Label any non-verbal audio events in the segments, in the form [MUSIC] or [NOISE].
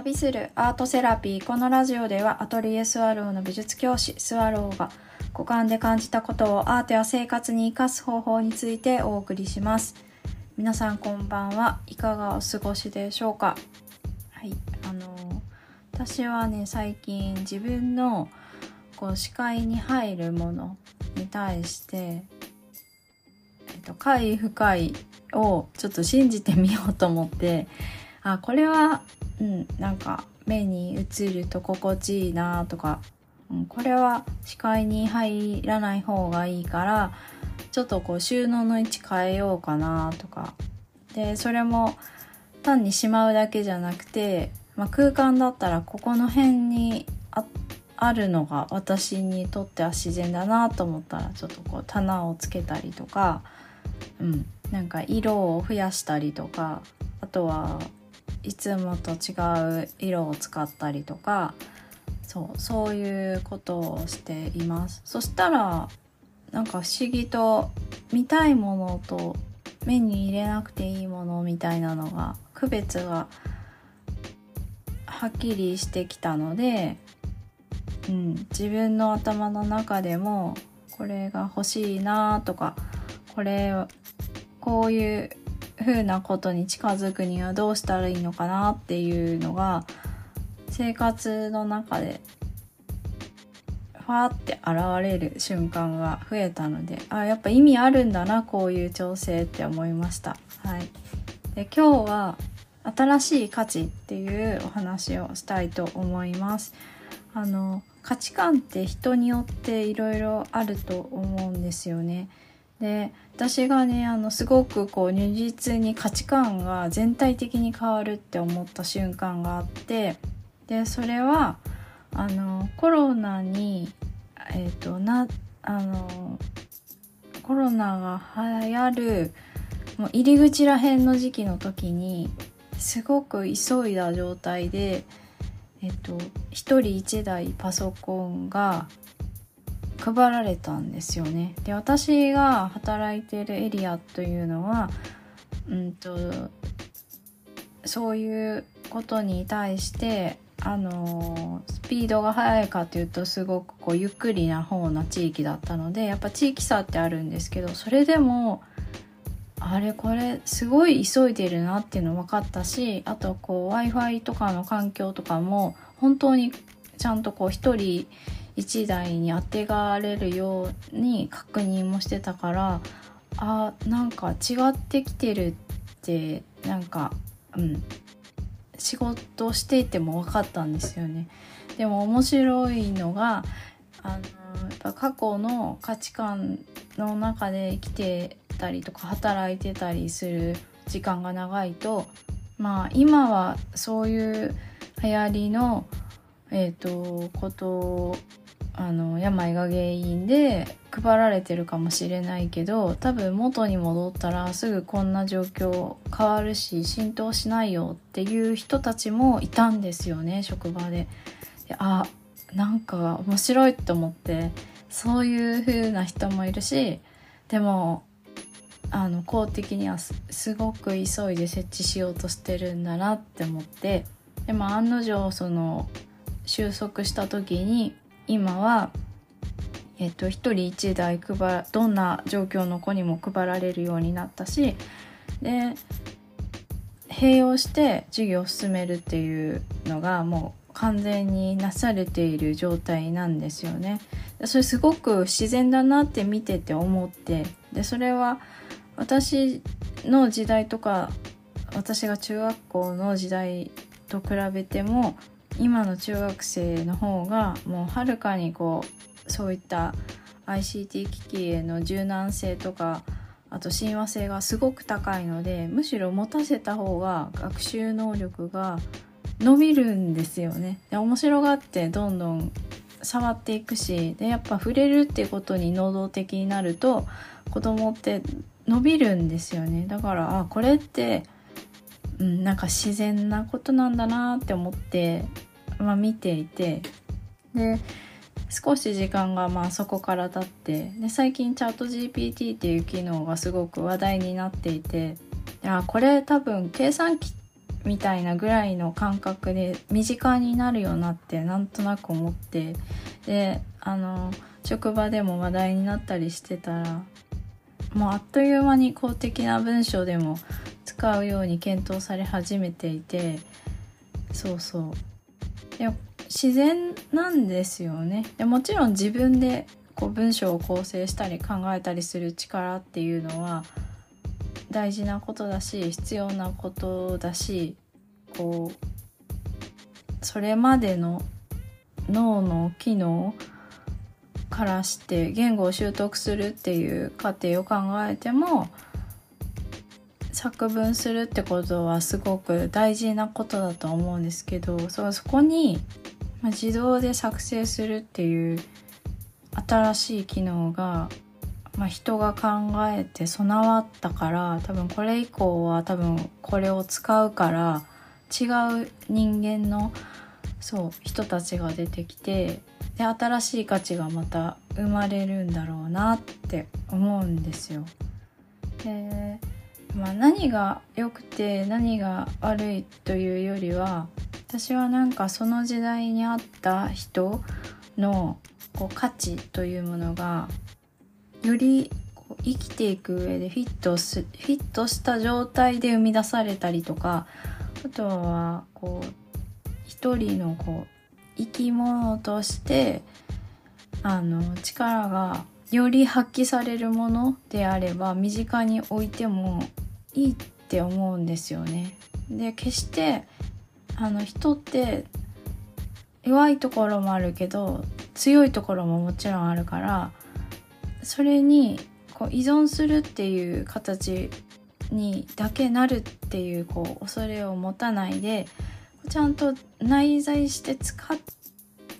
旅するアートセラピー。このラジオではアトリエスワローの美術教師スワローが五感で感じたことをアートや生活に生かす方法についてお送りします。皆さんこんばんは。いかがお過ごしでしょうか？はいあの私はね最近自分のこう視界に入るものに対してえっと快深いをちょっと信じてみようと思ってあこれはうんなんか目に映ると心地いいなとか、うん、これは視界に入らない方がいいからちょっとこう収納の位置変えようかなとか。でそれも単にしまうだけじゃなくて、まあ、空間だったらここの辺にああるのが私にとっては自然だなと思ったらちょっとこう棚をつけたりとか、うん、なんか色を増やしたりとか。あとはいつもと違う色を使ったりとかそうそういうことをしています。そしたらなんか不思議と見たいものと目に入れなくていいものみたいなのが区別がはっきりしてきたので、うん、自分の頭の中でもこれが欲しいなとかこれこういう風なことに近づくにはどうしたらいいのかなっていうのが生活の中でファーって現れる瞬間が増えたのであやっぱ意味あるんだなこういう調整って思いました。はい、で今日は新しい価値っていうお話をしたいと思います。あの価値観って人によっていろいろあると思うんですよね。で私がねあのすごくこう如実に価値観が全体的に変わるって思った瞬間があってでそれはあのコロナにえっ、ー、となあのコロナが流行るもう入り口らへんの時期の時にすごく急いだ状態でえっ、と1人1台パソコンが配られたんですよね。で私が働いてるエリアというのは、うんと、そういうことに対してあのスピードが速いかというとすごくこうゆっくりな方な地域だったのでやっぱ地域差ってあるんですけどそれでもあれこれすごい急いでるなっていうの分かったしあとこう w i f i とかの環境とかも本当にちゃんとこう1人1台に当てがれるように確認もしてたからあなんか違ってきてるってなんかうん仕事していても分かったんですよね。でも面白いのがあのやっぱ過去の価値観の中で生きてたりとか働いてたりする時間が長いとまあ今はそういう流行りのえーと、ことあの病が原因で配られてるかもしれないけど多分元に戻ったらすぐこんな状況変わるし浸透しないよっていう人たちもいたんですよね職場で。であなんか面白いと思ってそういう風な人もいるしでもあの公的にはすごく急いで設置しようとしてるんだなって思ってでも案の定その収束した時に今は、えっと、1人1台配どんな状況の子にも配られるようになったしで併用して授業を進めるっていうのがもう完全になされている状態なんですよね。それすごく自然だなって見てて思ってでそれは私の時代とか私が中学校の時代と比べても今の中学生の方がもうはるかにこうそういった ICT 機器への柔軟性とかあと親和性がすごく高いのでむしろ持たせた方が学習能力が伸びるんですよね。で面白がってどんどん触っていくしでやっぱ触れるっていうことに能動的になると子供って伸びるんですよねだからあこれってうん、なんか自然なことなんだなって思って、まあ、見ていてで少し時間がまあそこから経ってで最近チャット GPT っていう機能がすごく話題になっていていやこれ多分計算機みたいなぐらいの感覚で身近になるよなってなんとなく思ってであの職場でも話題になったりしてたらもうあっという間に公的な文章でも使うように検討され始めていてそうそう。で自然なんですよね。でもちろん自分でこう文章を構成したり考えたりする力っていうのは大事なことだし必要なことだしこうそれまでの脳の機能からして言語を習得するっていう過程を考えても作文するってことはすごく大事なことだと思うんですけどそこに、自動で作成するっていう新しい機能がまあ、人が考えて備わったから多分これ以降は多分これを使うから違う人間のそう人たちが出てきてで新しい価値がまた生まれるんだろうなって思うんですよ。でまあ、何が良くて何が悪いというよりは私はなんかその時代にあった人のこう価値というものがよりこう生きていく上でフィットすフィットした状態で生み出されたりとかあとはこう一人のこう生き物としてあの力がより発揮されるものであれば身近に置いてもいいって思うんですよね。で決してあの人って弱いところもあるけど強いところももちろんあるからそれにこう依存するっていう形にだけなるっていうこう恐れを持たないでちゃんと内在して使っ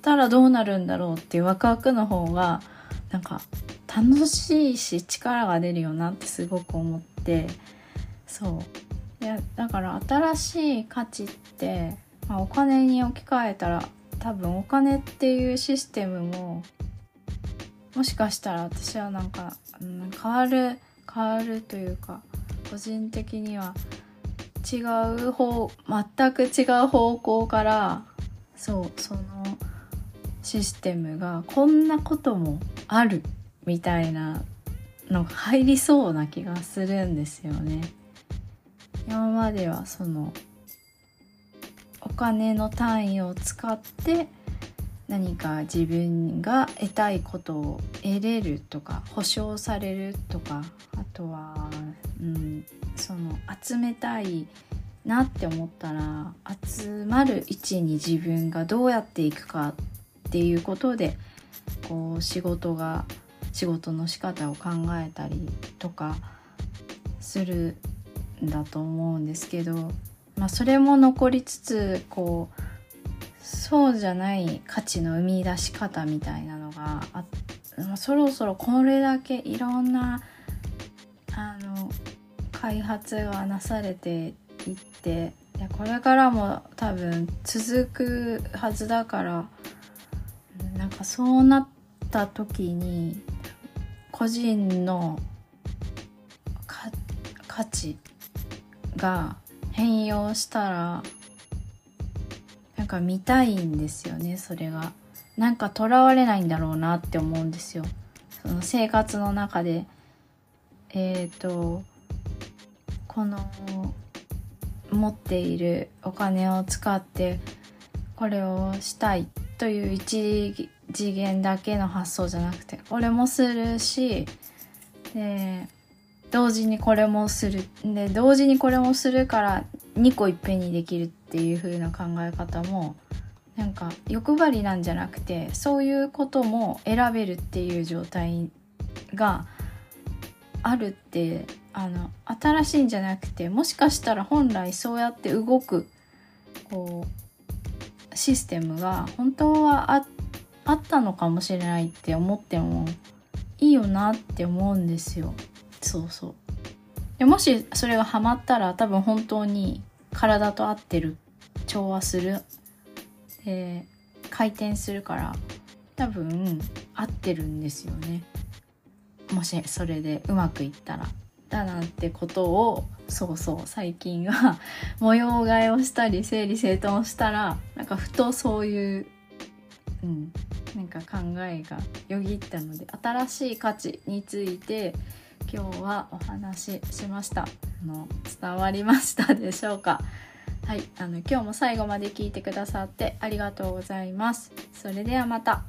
たらどうなるんだろうっていうワクワクの方がなんか楽しいし力が出るよなってすごく思ってそういやだから新しい価値って、まあ、お金に置き換えたら多分お金っていうシステムももしかしたら私はなんか、うん、変わる変わるというか個人的には違う方全く違う方向からそうそのシステムがこんなこともあるみたいなのが入りそうな気がするんですよね。今まではそのお金の単位を使って何か自分が得たいことを得れるとか保証されるとかあとは、うん、その集めたいなって思ったら集まる位置に自分がどうやっていくかっていうことでこう仕事が仕事の仕方を考えたりとかするだと思うんですけど、まあ、それも残りつつこうそうじゃない価値の生み出し方みたいなのがあそろそろこれだけいろんなあの開発がなされていっていこれからも多分続くはずだからなんかそうなった時に個人の価値が変容したらなんか見たいんですよねそれが。なんかとらわれないんだろうなって思うんですよ。その生活の中で。えっ、ー、とこの持っているお金を使ってこれをしたいという一次元だけの発想じゃなくてこれもするしで同時にこれもするで同時にこれもするから2個いっぺんにできるっていう風な考え方もなんか欲張りなんじゃなくてそういうことも選べるっていう状態があるってあの新しいんじゃなくてもしかしたら本来そうやって動くこうシステムが本当はああったのかもしれないって思ってもいいよなって思うんですよ。そうそう。でもしそれがハマったら多分本当に体と合ってる調和するで回転するから多分合ってるんですよね。もしそれでうまくいったら。だなんてことをそうそう最近は [LAUGHS] 模様替えをしたり整理整頓をしたらなんかふとそういう、うん、なんか考えがよぎったので新しい価値について今日はお話ししました。あの伝わりましたでしょうか？はいあの今日も最後まで聞いてくださってありがとうございます。それではまた。